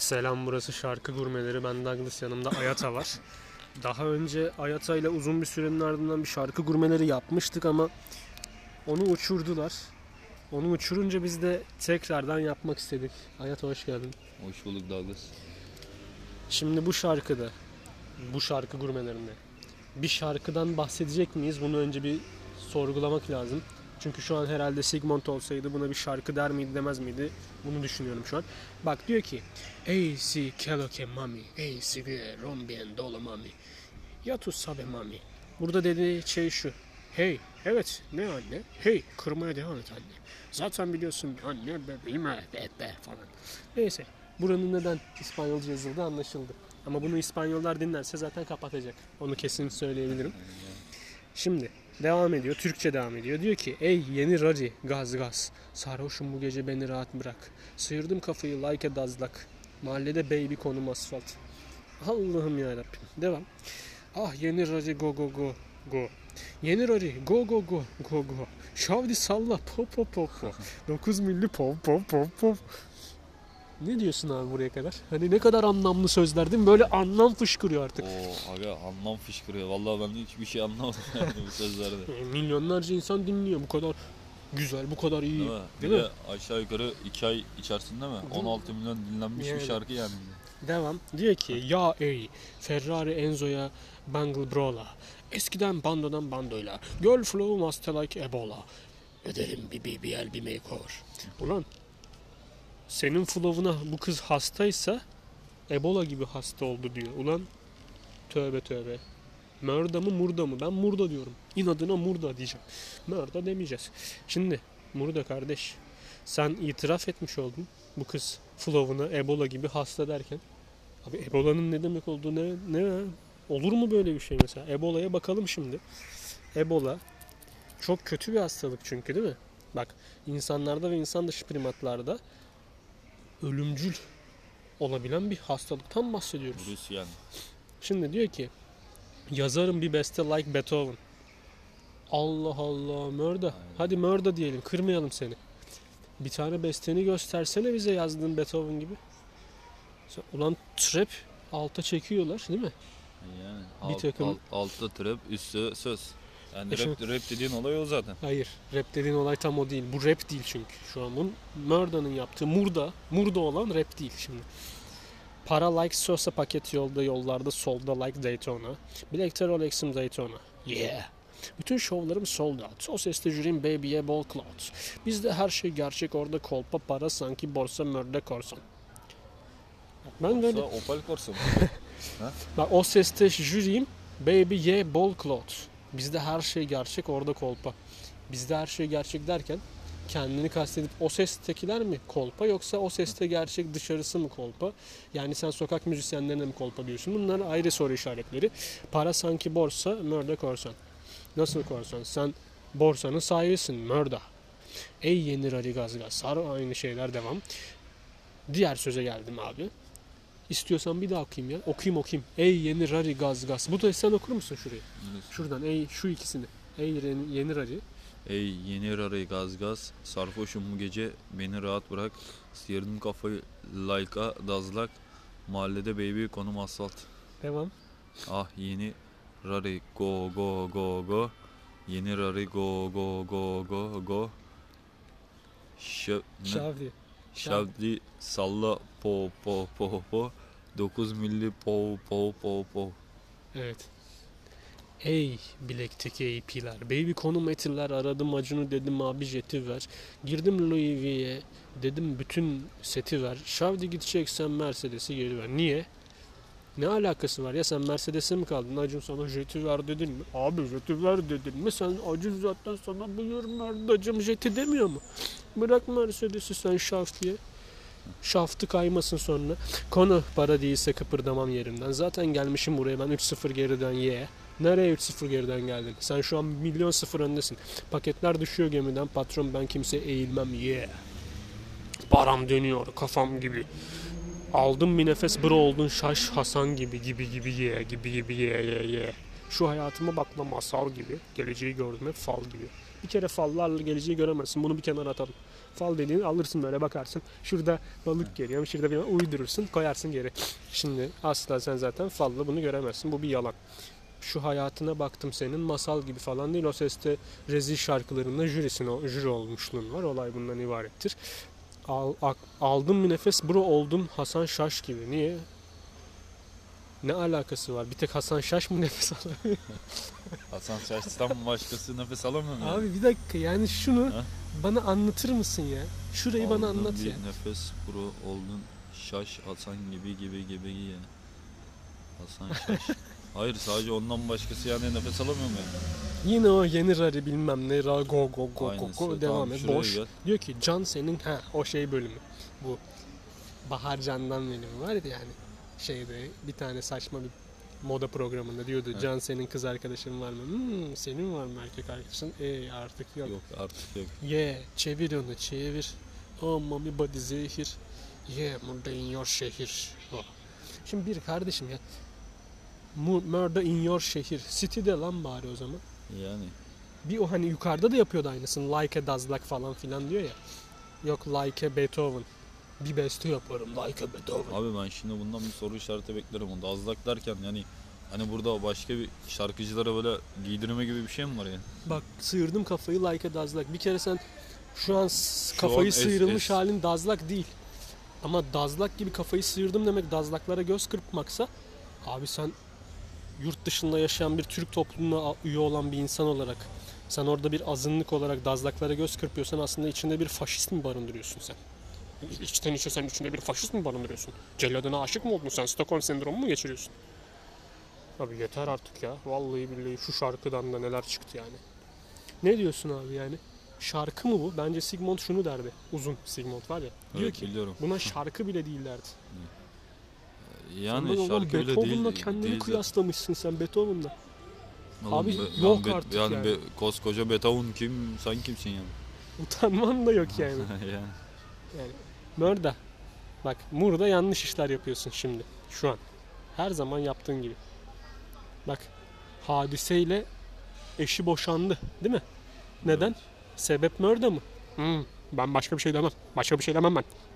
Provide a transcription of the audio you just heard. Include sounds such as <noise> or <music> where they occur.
Selam burası Şarkı Gurmeleri. Ben Douglas yanımda Ayata var. Daha önce Ayata ile uzun bir sürenin ardından bir şarkı gurmeleri yapmıştık ama onu uçurdular. Onu uçurunca biz de tekrardan yapmak istedik. Ayata hoş geldin. Hoş bulduk Douglas. Şimdi bu şarkıda, bu şarkı gurmelerinde bir şarkıdan bahsedecek miyiz? Bunu önce bir sorgulamak lazım. Çünkü şu an herhalde Sigmund olsaydı buna bir şarkı der miydi demez miydi? Bunu düşünüyorum şu an. Bak diyor ki Ey si ke mami, ey si de rombien dolo mami. Ya sabe mami. Burada dediği şey şu. Hey, evet ne anne? Hey, kırmaya devam et anne. Zaten biliyorsun anne bebeğim be be falan. Neyse, buranın neden İspanyolca yazıldığı anlaşıldı. Ama bunu İspanyollar dinlerse zaten kapatacak. Onu kesin söyleyebilirim. Şimdi devam ediyor. Türkçe devam ediyor. Diyor ki ey yeni rari gaz gaz. Sarhoşum bu gece beni rahat bırak. Sıyırdım kafayı like a dazlak. Mahallede baby konum asfalt. Allah'ım yarabbim. Devam. Ah yeni rari go go go go. Yeni rari go go go go go. Şavdi salla pop pop pop pop. 9 milli pop pop pop pop. Ne diyorsun abi buraya kadar? Hani ne kadar anlamlı sözler değil mi? Böyle anlam fışkırıyor artık. Oo aga anlam fışkırıyor. Vallahi ben hiçbir şey anlamadım <laughs> yani bu sözlerde. E, Milyonlarca insan dinliyor. Bu kadar güzel, bu kadar iyi. Değil mi? Değil bir mi? de aşağı yukarı 2 ay içerisinde mi? Değil mi? 16 milyon dinlenmiş Yani. bir şarkı yani. Devam. Diyor ki ya ey Ferrari Enzo'ya Bangle Brola. Eskiden bandodan bandoyla. Girl flow master like Ebola. Öderim bir BBL bir makeover. Ulan senin flow'una bu kız hastaysa Ebola gibi hasta oldu diyor. Ulan tövbe tövbe. Mörda mı murda mı? Ben murda diyorum. İnadına murda diyeceğim. Mörda demeyeceğiz. Şimdi murda kardeş sen itiraf etmiş oldun bu kız flow'una Ebola gibi hasta derken. Abi Ebola'nın ne demek olduğu ne, ne olur mu böyle bir şey mesela? Ebola'ya bakalım şimdi. Ebola çok kötü bir hastalık çünkü değil mi? Bak insanlarda ve insan dışı primatlarda ölümcül olabilen bir hastalıktan bahsediyoruz. Virüs yani. Şimdi diyor ki yazarım bir beste like Beethoven. Allah Allah Mörda. Hadi Mörda diyelim kırmayalım seni. Bir tane besteni göstersene bize yazdığın Beethoven gibi. Ulan trap alta çekiyorlar değil mi? Yani Bir alt, takım- alt, altta trap üstü söz. Yani E şimdi- rap, rap dediğin olay o zaten. Hayır. Rap dediğin olay tam o değil. Bu rap değil çünkü. Şu an bunun Murda'nın yaptığı Murda. Murda olan rap değil şimdi. Para like Sosa paket yolda yollarda solda like Daytona. Bilekte Rolex'im Daytona. Yeah. Bütün şovlarım sold out. O seste jürim baby'ye bol clout. Bizde her şey gerçek orada kolpa para sanki borsa mörde korsan. Ben böyle Yoksa Opel Corsa mı? <laughs> Bak o seste jüriyim baby ye bol cloth. Bizde her şey gerçek orada kolpa. Bizde her şey gerçek derken kendini kastedip o sestekiler mi kolpa yoksa o seste gerçek dışarısı mı kolpa? Yani sen sokak müzisyenlerine mi kolpa diyorsun? Bunlar ayrı soru işaretleri. Para sanki borsa, mörde korsan. Nasıl korsan? Sen borsanın sahibisin, mörda. Ey yeni rari gaz. Sarı aynı şeyler devam. Diğer söze geldim abi. İstiyorsan bir daha okuyayım ya. Okuyayım okuyayım. Ey yeni rari gaz gaz. Bu da sen okur musun şurayı? Şuradan ey şu ikisini. Ey yeni, yeni rari. Ey yeni rarayı gaz gaz. Sarhoşum bu gece beni rahat bırak. Sıyırdım kafayı like'a dazlak. Mahallede baby konum asfalt. Devam. Ah yeni Rari go go go go Yeni Rari go go go go go Şö? Şavdi. Şavdi salla po po po po 9 milli po po po po Evet. Ey bilekteki AP'ler. Baby konum etirler. Aradım Acun'u dedim abi jeti ver. Girdim Louis Vuitton'e. Dedim bütün seti ver. Şavdi gideceksen Mercedes'i geri ver. Niye? Ne alakası var ya sen Mercedes'e mi kaldın? Acun sana jeti ver dedin mi? Abi jeti ver dedin mi? Sen Acun zaten sana buyur Merdacım jeti demiyor mu? Bırak Mercedes'i sen Şafti'ye. Şaftı kaymasın sonra. Konu para değilse kıpırdamam yerimden. Zaten gelmişim buraya ben 3-0 geriden ye. Nereye 3-0 geriden geldin? Sen şu an milyon sıfır öndesin. Paketler düşüyor gemiden. Patron ben kimseye eğilmem ye. Param dönüyor kafam gibi. Aldım bir nefes bro oldun şaş Hasan gibi gibi gibi ye gibi gibi ye ye ye. Şu hayatıma bakma masal gibi. Geleceği gördüm hep fal gibi. Bir kere fallarla geleceği göremezsin. Bunu bir kenara atalım. Fal dediğini alırsın böyle bakarsın. Şurada balık geliyor. Şurada bir uydurursun. Koyarsın geri. Şimdi asla sen zaten falla bunu göremezsin. Bu bir yalan. Şu hayatına baktım senin masal gibi falan değil. O seste rezil şarkılarında jürisin, o jüri olmuşluğun var. Olay bundan ibarettir. Al, ak- aldım bir nefes bro oldum Hasan Şaş gibi. Niye? Ne alakası var? Bir tek Hasan Şaş mı <laughs> nefes alıyor? Hasan Şaş'tan başkası nefes alamıyor mu? Abi bir dakika yani şunu Ha? bana anlatır mısın ya? Şurayı bana Aldın anlat bir ya. nefes bro oldun şaş Hasan gibi gibi gibi ya. Hasan şaş. <laughs> Hayır sadece ondan başkası yani nefes alamıyor mu? yani? Yine o yeni rari bilmem ne ra go go go go Aynısı. go devam Tamam, et boş. gel. Diyor ki Can senin ha o şey bölümü. Bu Bahar Can'dan bölümü var ya yani şeyde bir tane saçma bir moda programında diyordu Evet. Can senin kız arkadaşın var mı? Hmm, senin var mı erkek arkadaşın? E artık yok. Yok artık yok. Ye çevir onu çevir. Oh mami body zehir. Ye murder in your şehir. Oh. Şimdi bir kardeşim ya. Mu- Murder in your şehir. City'de lan bari o zaman. Yani Bir o hani yukarıda da yapıyordu aynısını. Like a Dazlak falan filan diyor ya. Yok like a Beethoven. Bir beste yaparım like a Beethoven. abi ben şimdi bundan bir soru işareti beklerim. Onda azlak derken yani hani burada başka bir şarkıcılara böyle giydirme gibi bir şey mi var yani? Bak sıyırdım kafayı like a Dazlak. Bir kere sen şu an Şu kafayı an es- sıyırılmış es. halin Dazlak değil. Ama Dazlak gibi kafayı sıyırdım demek Dazlaklara göz kırpmaksa abi sen yurt dışında yaşayan bir Türk toplumuna üye olan bir insan olarak sen orada bir azınlık olarak Dazlaklara göz kırpıyorsan aslında içinde bir faşist mi barındırıyorsun sen? İçten içe sen içinde bir faşist mi barındırıyorsun? Celladına aşık mı oldun sen? Stockholm sendromu mu geçiriyorsun? Abi yeter artık ya. Vallahi billahi şu şarkıdan da neler çıktı yani. Ne diyorsun abi yani? Şarkı mı bu? Bence Sigmund şunu derdi. Uzun Sigmund var ya. Diyor Evet, ki biliyorum. buna şarkı bile değil derdi. Yani Sen de oğlum şarkı bile Beethoven'la değil. kendini değil kıyaslamışsın sen Beethoven'la. Oğlum Abi be- yok ben be- artık yani. be- koskoca Beethoven kim? Sen kimsin yani? Utanman da yok <laughs> yani. yani. yani. Mörda. Bak Mur'da yanlış işler yapıyorsun şimdi. Şu an. Her zaman yaptığın gibi. Bak hadiseyle eşi boşandı değil mi? Neden? Sebep Mörda mı? Hmm, ben başka bir şey demem. Başka bir şey demem ben.